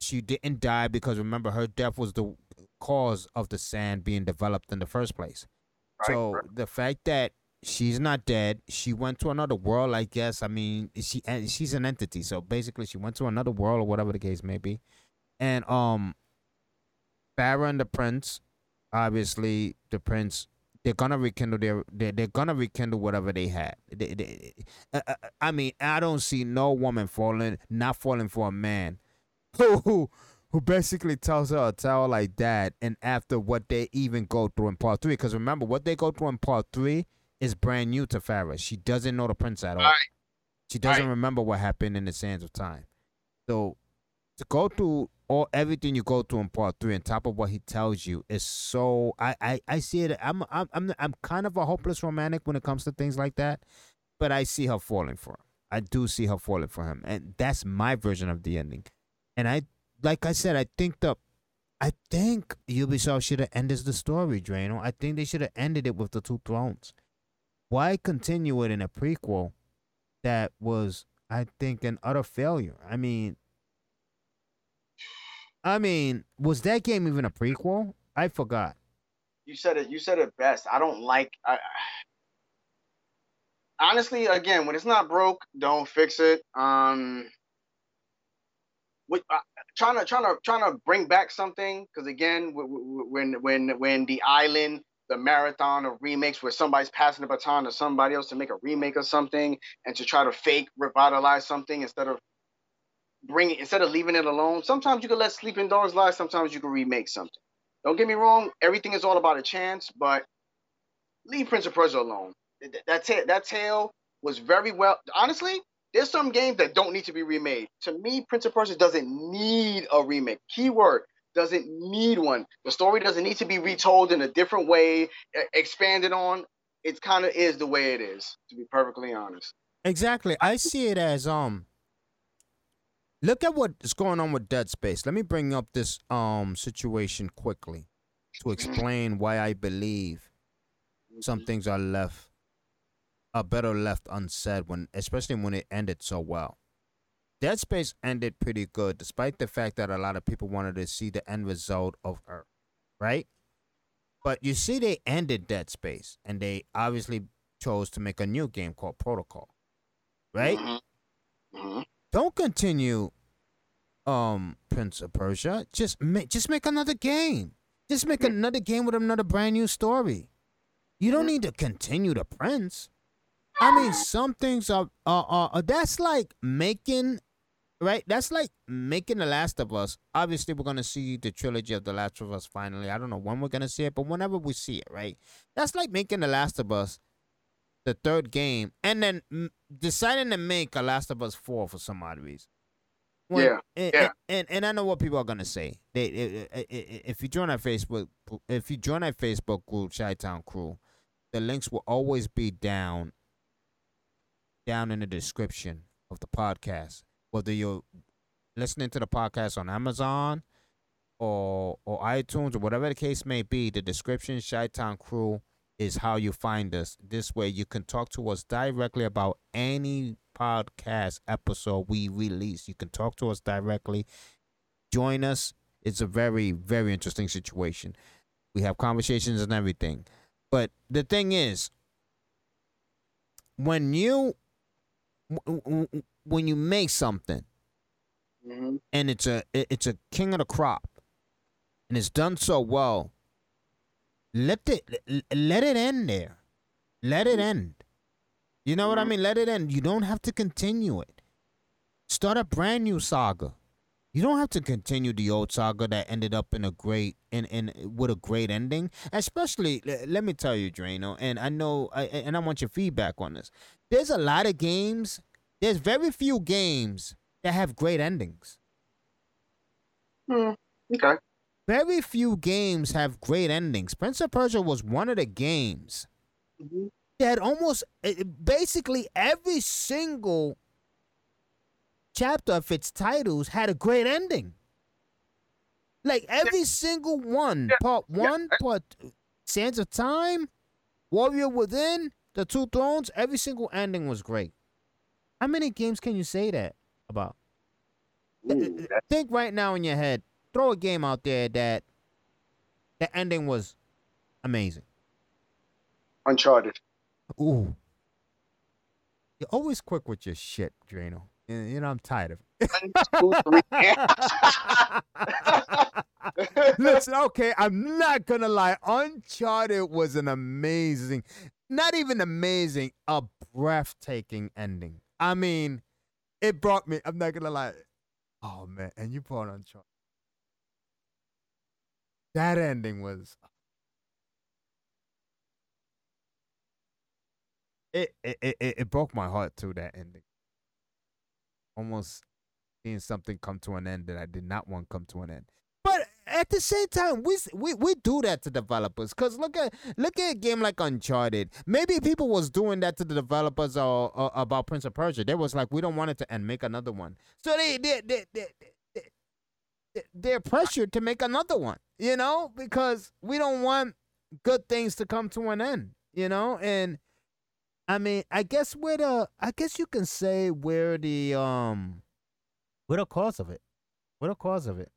she didn't die because remember her death was the cause of the sand being developed in the first place. Right, so the fact that she's not dead, she went to another world. I guess. I mean, she she's an entity, so basically she went to another world or whatever the case may be. And um, Farah and the prince, obviously the prince they're gonna rekindle their they're, they're gonna rekindle whatever they had. They, they, uh, uh, I mean, I don't see no woman falling not falling for a man who who basically tells her a tale like that, and after what they even go through in part three, because remember what they go through in part three is brand new to Farah. She doesn't know the prince at all. Right. She doesn't remember what happened in the sands of time. So to go through all everything you go through in part three, on top of what he tells you, is so I I, I see it. I'm I'm I'm I'm kind of a hopeless romantic when it comes to things like that, but I see her falling for him. I do see her falling for him, and that's my version of the ending. And I, like I said, I think the, I think Ubisoft should have ended the story, Drano. I think they should have ended it with the two thrones. Why continue it in a prequel that was, I think, an utter failure? I mean, I mean, was that game even a prequel? I forgot. You said it. You said it best. I don't like. I, honestly, again, when it's not broke, don't fix it. Um, uh, trying to trying to trying to bring back something because again, when when when the island, the marathon of remakes where somebody's passing the baton to somebody else to make a remake of something and to try to fake revitalize something instead of bringing instead of leaving it alone. Sometimes you can let sleeping dogs lie. Sometimes you can remake something. Don't get me wrong. Everything is all about a chance, but leave Prince of Persia alone. That it. that tale was very well. Honestly, there's some games that don't need to be remade. To me, Prince of Persia doesn't need a remake. Keyword doesn't need one. The story doesn't need to be retold in a different way, expanded on. It kind of is the way it is, to be perfectly honest. Exactly. I see it as um look at what is going on with Dead Space. Let me bring up this um situation quickly to explain why I believe some things are left are better left unsaid when especially when it ended so well. Dead Space ended pretty good, despite the fact that a lot of people wanted to see the end result of Earth, right? But you see, they ended Dead Space, and they obviously chose to make a new game called Protocol, right? Mm-hmm. Mm-hmm. Don't continue, um, Prince of Persia. Just make, just make another game. Just make mm-hmm. another game with another brand new story. You don't need to continue the Prince. I mean, some things are, are, are, that's like making, right? That's like making The Last of Us. Obviously, we're going to see the trilogy of The Last of Us finally. I don't know when we're going to see it, but whenever we see it, right? That's like making The Last of Us the third game and then deciding to make a Last of Us 4 for some odd reason. When, yeah, and, yeah. And, and, and I know what people are gonna say. They if you join our Facebook, if you join our Facebook group, Chi Town Crew, the links will always be down down in the description of the podcast. Whether you're listening to the podcast on Amazon or or iTunes or whatever the case may be, the description Town Crew is how you find us. This way you can talk to us directly about any podcast episode we release. You can talk to us directly. Join us. It's a very, very interesting situation. We have conversations and everything. But the thing is, when you when you make something mm-hmm. and it's a it's a king of the crop and it's done so well let it let it end there. Let it end. You know what i mm-hmm. mean? Let it end. You don't have to continue it. Start a brand new saga you don't have to continue the old saga that ended up in a great in in with a great ending. Especially, let me tell you, Drano, and I know, I, and I want your feedback on this. There's a lot of games. There's very few games that have great endings. Hmm. Okay. Very few games have great endings. Prince of Persia was one of the games mm-hmm. that almost eh, basically every single chapter of its titles had a great ending. Like every single one, part one, part Sands of Time, Warrior Within, The Two Thrones, every single ending was great. How many games can you say that about? Ooh, Think right now in your head. Throw a game out there that the ending was amazing. Uncharted. Ooh. You're always quick with your shit, Drano. You know, I'm tired of it. Listen, okay, I'm not gonna lie. Uncharted was an amazing, not even amazing, a breathtaking ending. I mean, it brought me. I'm not gonna lie. Oh man, and you brought Uncharted. That ending was. It it, it it broke my heart too. That ending almost seeing something come to an end that I did not want come to an end. But at the same time, we we, we do that to developers. Cause look at look at a game like Uncharted. Maybe people was doing that to the developers or, or about Prince of Persia. They was like, we don't want it to end, make another one. So they they they, they, they they're pressured to make another one. You know, because we don't want good things to come to an end. You know, and I mean, I guess where the I guess you can say where the um where the cause of it. Where the cause of it.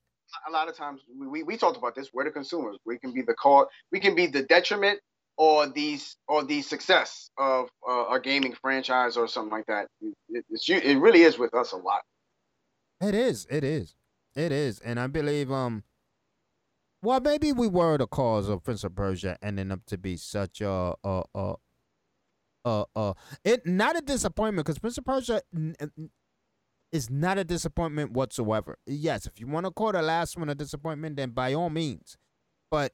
A lot of times we, we, we talked about this. We're the consumers. We can be the cause. We can be the detriment or these or the success of uh, a gaming franchise or something like that. It, it's it really is with us a lot. It is. It is. It is, and I believe um. Well, maybe we were the cause of Prince of Persia ending up to be such a a a uh uh it not a disappointment because Prince of Persia n- n- is not a disappointment whatsoever. Yes, if you want to call the last one a disappointment, then by all means. But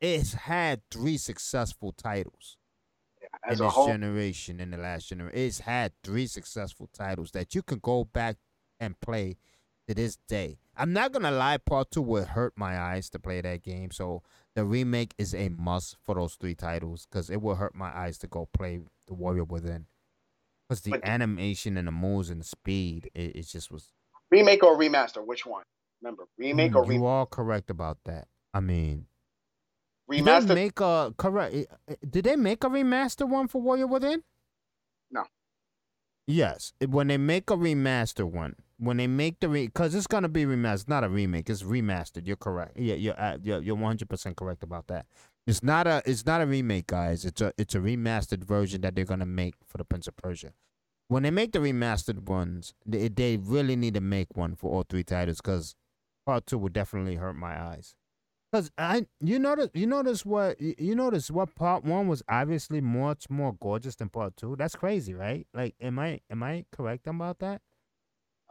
it's had three successful titles As in this whole, generation, in the last generation. It's had three successful titles that you can go back and play to this day. I'm not gonna lie, part two would hurt my eyes to play that game. So the remake is a must for those three titles because it will hurt my eyes to go play The Warrior Within. Because the But- animation and the moves and the speed, it, it just was. remake or remaster, which one? Remember, remake or Mm, re- you are correct about that. I mean, did remaster? they make a correct? eh, eh, Did they make a remaster one for Warrior Within? No. Yes, when they make a remaster one, when they make the re, because it's gonna be remastered, not a remake, it's remastered. You're correct. Yeah, you're uh, you're you're 100 percent correct about that. It's not a it's not a remake, guys. It's a it's a remastered version that they're gonna make for the Prince of Persia. When they make the remastered ones, they they really need to make one for all three titles because part two would definitely hurt my eyes. Cause I, you notice, you notice what you you notice what part one was obviously much more gorgeous than part two. That's crazy, right? Like, am I am I correct about that?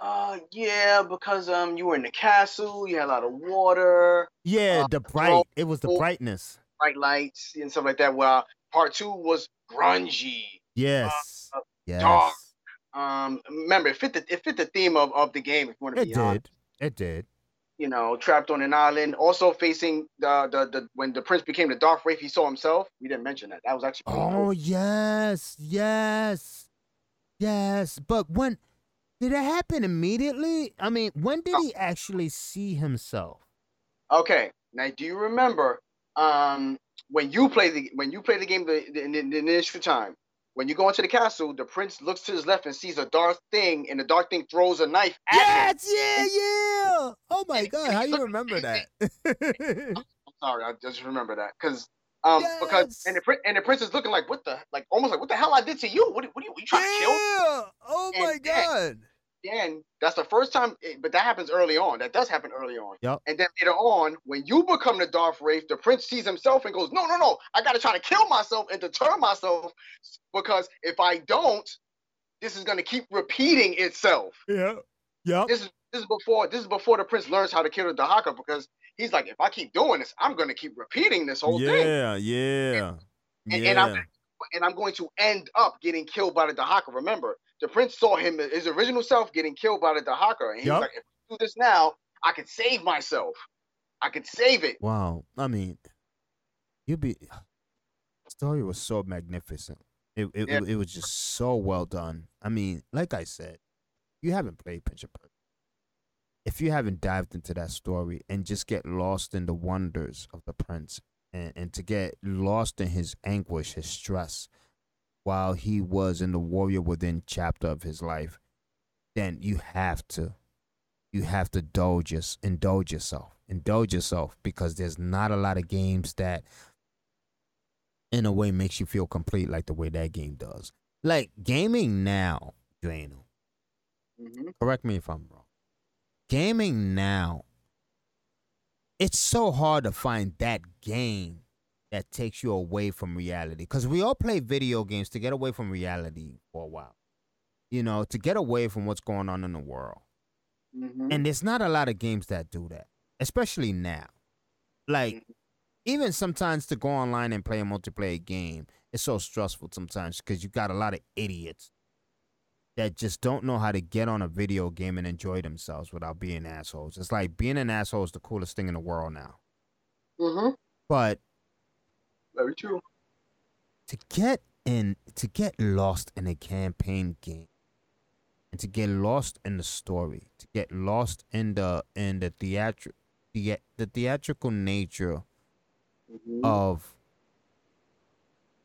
Uh, yeah, because um, you were in the castle, you had a lot of water, Yeah, Uh, the bright. It was the brightness. bright lights, and stuff like that. While part two was grungy. Yes, uh, yes, dark. Um, remember, it fit the it fit the theme of, of the game. If you want to it be honest, did. It did. you know, trapped on an island, also facing the the, the when the prince became the Dark Wraith, he saw himself. We didn't mention that. That was actually Oh cool. yes, yes, yes. But when did it happen? Immediately? I mean, when did he actually see himself? Okay, now do you remember um when you play the when you play the game the, the, the, the initial time? When you go into the castle, the prince looks to his left and sees a dark thing, and the dark thing throws a knife at him. Yes, yeah, yeah. Oh my God, how you remember that? I'm sorry, I just remember that because um because and the and the prince is looking like what the like almost like what the hell I did to you? What what are you, what you trying to kill? yeah. Oh And my God. Then that's the first time, eh, but that happens early on. That does happen early on. Yup. And then later on, when you become the Dark Wraith, the prince sees himself and goes, "No, no, no! I got to try to kill myself and deter myself because if I don't, this is going to keep repeating itself." Yeah. Yeah. This is this is before this is before the prince learns how to kill the Dahaka because he's like, if I keep doing this, I'm going to keep repeating this whole thing, Yeah, yeah. and, Yeah. and I'm and I'm going to end up getting killed by the Dahaka. Remember, the prince saw him his original self getting killed by the Dahaka, and he's Yup. like, if I do this now, I could save myself. I could save it. Wow. I mean, you'd be. Story was so magnificent. It it, Yeah. it was just so well done. I mean, like I said, you haven't played Prince of Persia. If you haven't dived into that story and just get lost in the wonders of the prince and, and to get lost in his anguish, his stress, while he was in the warrior within chapter of his life, then you have to you have to indulge, indulge yourself. Indulge yourself because there's not a lot of games that, in a way, makes you feel complete like the way that game does. Like gaming now, Drano. Mhm. Correct me if I'm wrong. Gaming now, it's so hard to find that game that takes you away from reality. Because we all play video games to get away from reality for a while. You know, to get away from what's going on in the world. Mhm. And there's not a lot of games that do that, especially now. Like, even sometimes to go online and play a multiplayer game, it's so stressful sometimes because you got a lot of idiots that just don't know how to get on a video game and enjoy themselves without being assholes. It's like being an asshole is the coolest thing in the world now. Mhm. But Very true. to get in, to get lost in a campaign game, and to get lost in the story, to get lost in the in the theatri- the, the theatrical nature Mhm. of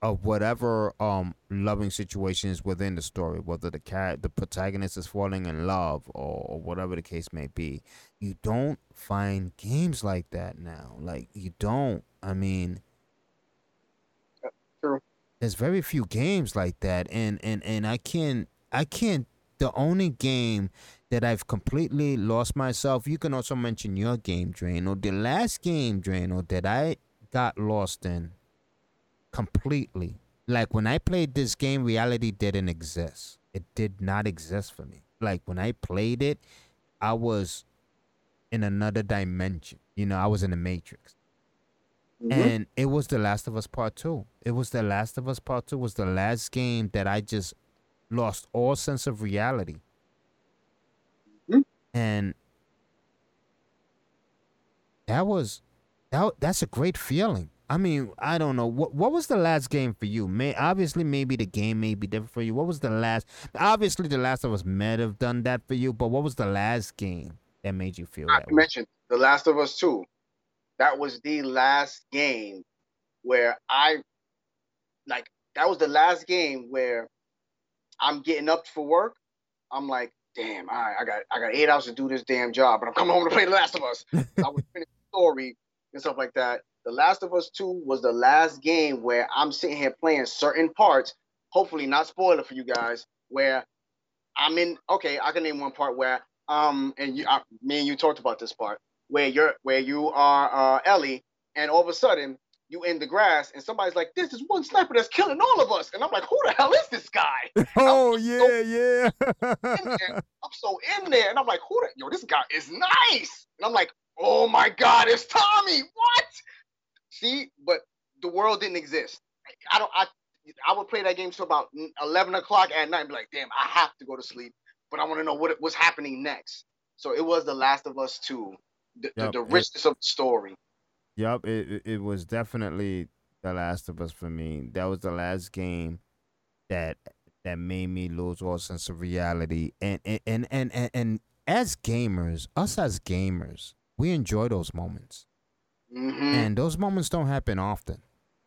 of whatever um loving situation is within the story, whether the cat the protagonist is falling in love or, or whatever the case may be. You don't find games like that now. Like you don't. I mean, there's very few games like that, and and and I can't I can't. The only game that I've completely lost myself. You can also mention your game, Drano. The last game, Drano, that I got lost in completely. Like when I played this game, reality didn't exist. It did not exist for me. Like when I played it, I was in another dimension. You know, I was in the Matrix. Mm-hmm. And it was The Last of Us Part 2. It was The Last of Us Part 2 was the last game that I just lost all sense of reality. Mm-hmm. And that was that that's a great feeling. I mean, I don't know what what was the last game for you. May obviously maybe the game may be different for you. What was the last? Obviously, the Last of Us might have done that for you, but what was the last game that made you feel? I mentioned the Last of Us Two. That was the last game where I like. That was the last game where I'm getting up for work. I'm like, damn, all right, I got I got eight hours to do this damn job, but I'm coming home to play The Last of Us. I was finish the story and stuff like that. The Last of Us 2 was the last game where I'm sitting here playing certain parts, hopefully not spoiler for you guys, where I'm in okay, I can name one part where um and you I, me and you talked about this part where you're where you are uh Ellie and all of a sudden you in the grass and somebody's like, This is one sniper that's killing all of us. And I'm like, Who the hell is this guy? Oh yeah, so yeah. I'm so in there and I'm like, Who the yo, this guy is nice. And I'm like, Oh my god, it's Tommy. What? See, but the world didn't exist. I don't. I I would play that game till about eleven o'clock at night. And be like, damn, I have to go to sleep, but I want to know what was happening next. So it was The Last of Us Two, the, yep, the, the richness it, of the story. Yep, it it was definitely The Last of Us for me. That was the last game that that made me lose all sense of reality. And and and and, and, and as gamers, us as gamers, we enjoy those moments. Mm-hmm. And those moments don't happen often.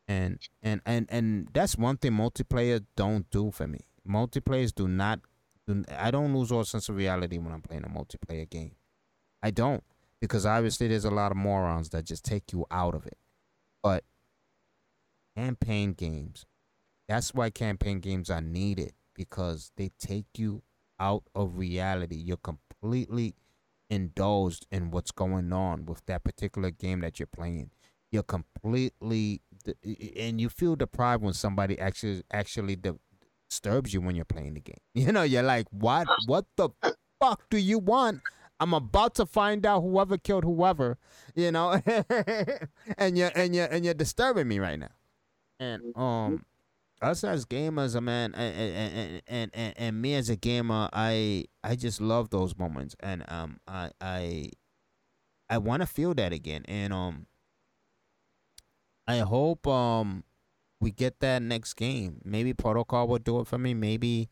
And and and and that's one thing multiplayer don't do for me. Multiplayers do not do, I don't lose all sense of reality when I'm playing a multiplayer game. I don't because obviously there's a lot of morons that just take you out of it. But campaign games, that's why campaign games are needed because they take you out of reality. You're completely indulged in what's going on with that particular game that you're playing. You're completely and you feel deprived when somebody actually actually disturbs you when you're playing the game. You know, you're like, "What? What the fuck do you want?" I'm about to find out whoever killed whoever, you know, and you're and you're and you're disturbing me right now. And mm-hmm. um, us as gamers, a man, and, and and and me as a gamer, I I just love those moments, and um, I I I want to feel that again, and um, I hope um we get that next game. Maybe Protocol will do it for me. Maybe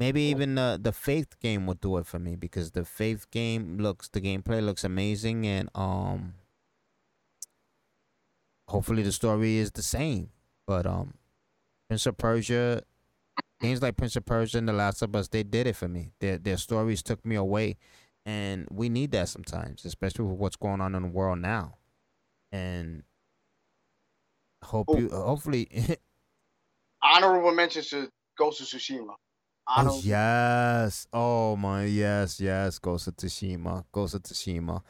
maybe even the the Faith game will do it for me because the Faith game looks the gameplay looks amazing, and um, hopefully the story is the same, but um Prince of Persia, games like Prince of Persia and The Last of Us, they did it for me. Their their stories took me away, and we need that sometimes, especially with what's going on in the world now. And hope oh. you, hopefully, honorable mentions to Ghost of Tsushima. Oh, yes. Oh my yes, yes. Ghost of Tsushima. Ghost of Tsushima.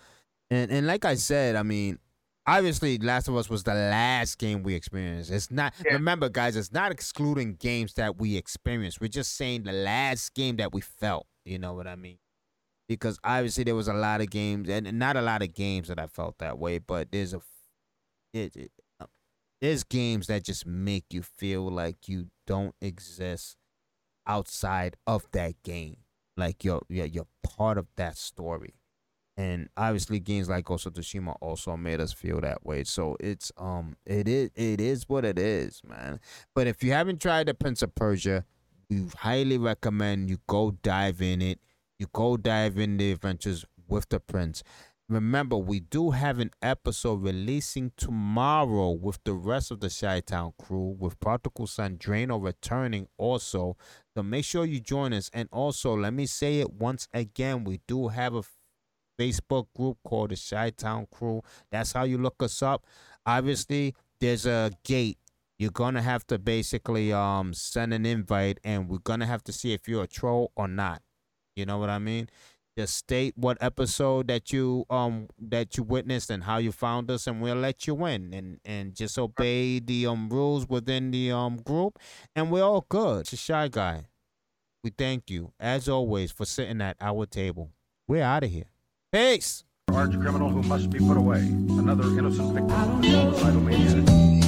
And and like I said, I mean, obviously Last of Us was the last game we experienced. It's not yeah. remember guys, it's not excluding games that we experienced. We're just saying the last game that we felt. You know what I mean? Because obviously there was a lot of games and not a lot of games that I felt that way, but there's a it, it, uh, there's games that just make you feel like you don't exist outside of that game. Like you're you're, you're part of that story and obviously games like Ghost of Tsushima also made us feel that way. So it's um it is it is what it is, man. But if you haven't tried the Prince of Persia, we highly recommend you go dive in it. You go dive in the adventures with the prince. Remember, we do have an episode releasing tomorrow with the rest of the Chi Town crew, with Prodigal Son returning also. So make sure you join us. And also, let me say it once again, we do have a Facebook group called the Chi Town Crew. That's how you look us up. Obviously, there's a gate. you're gonna have to basically um send an invite, and we're gonna have to see if you're a troll or not. You know what I mean? Just state what episode that you um that you witnessed and how you found us, and we'll let you in. And and just obey the um rules within the um group, and we're all good. It's a shy guy. We thank you as always for sitting at our table. We're out of here. Peace. Arch criminal who must be put away. Another innocent victim of suicidal maniac.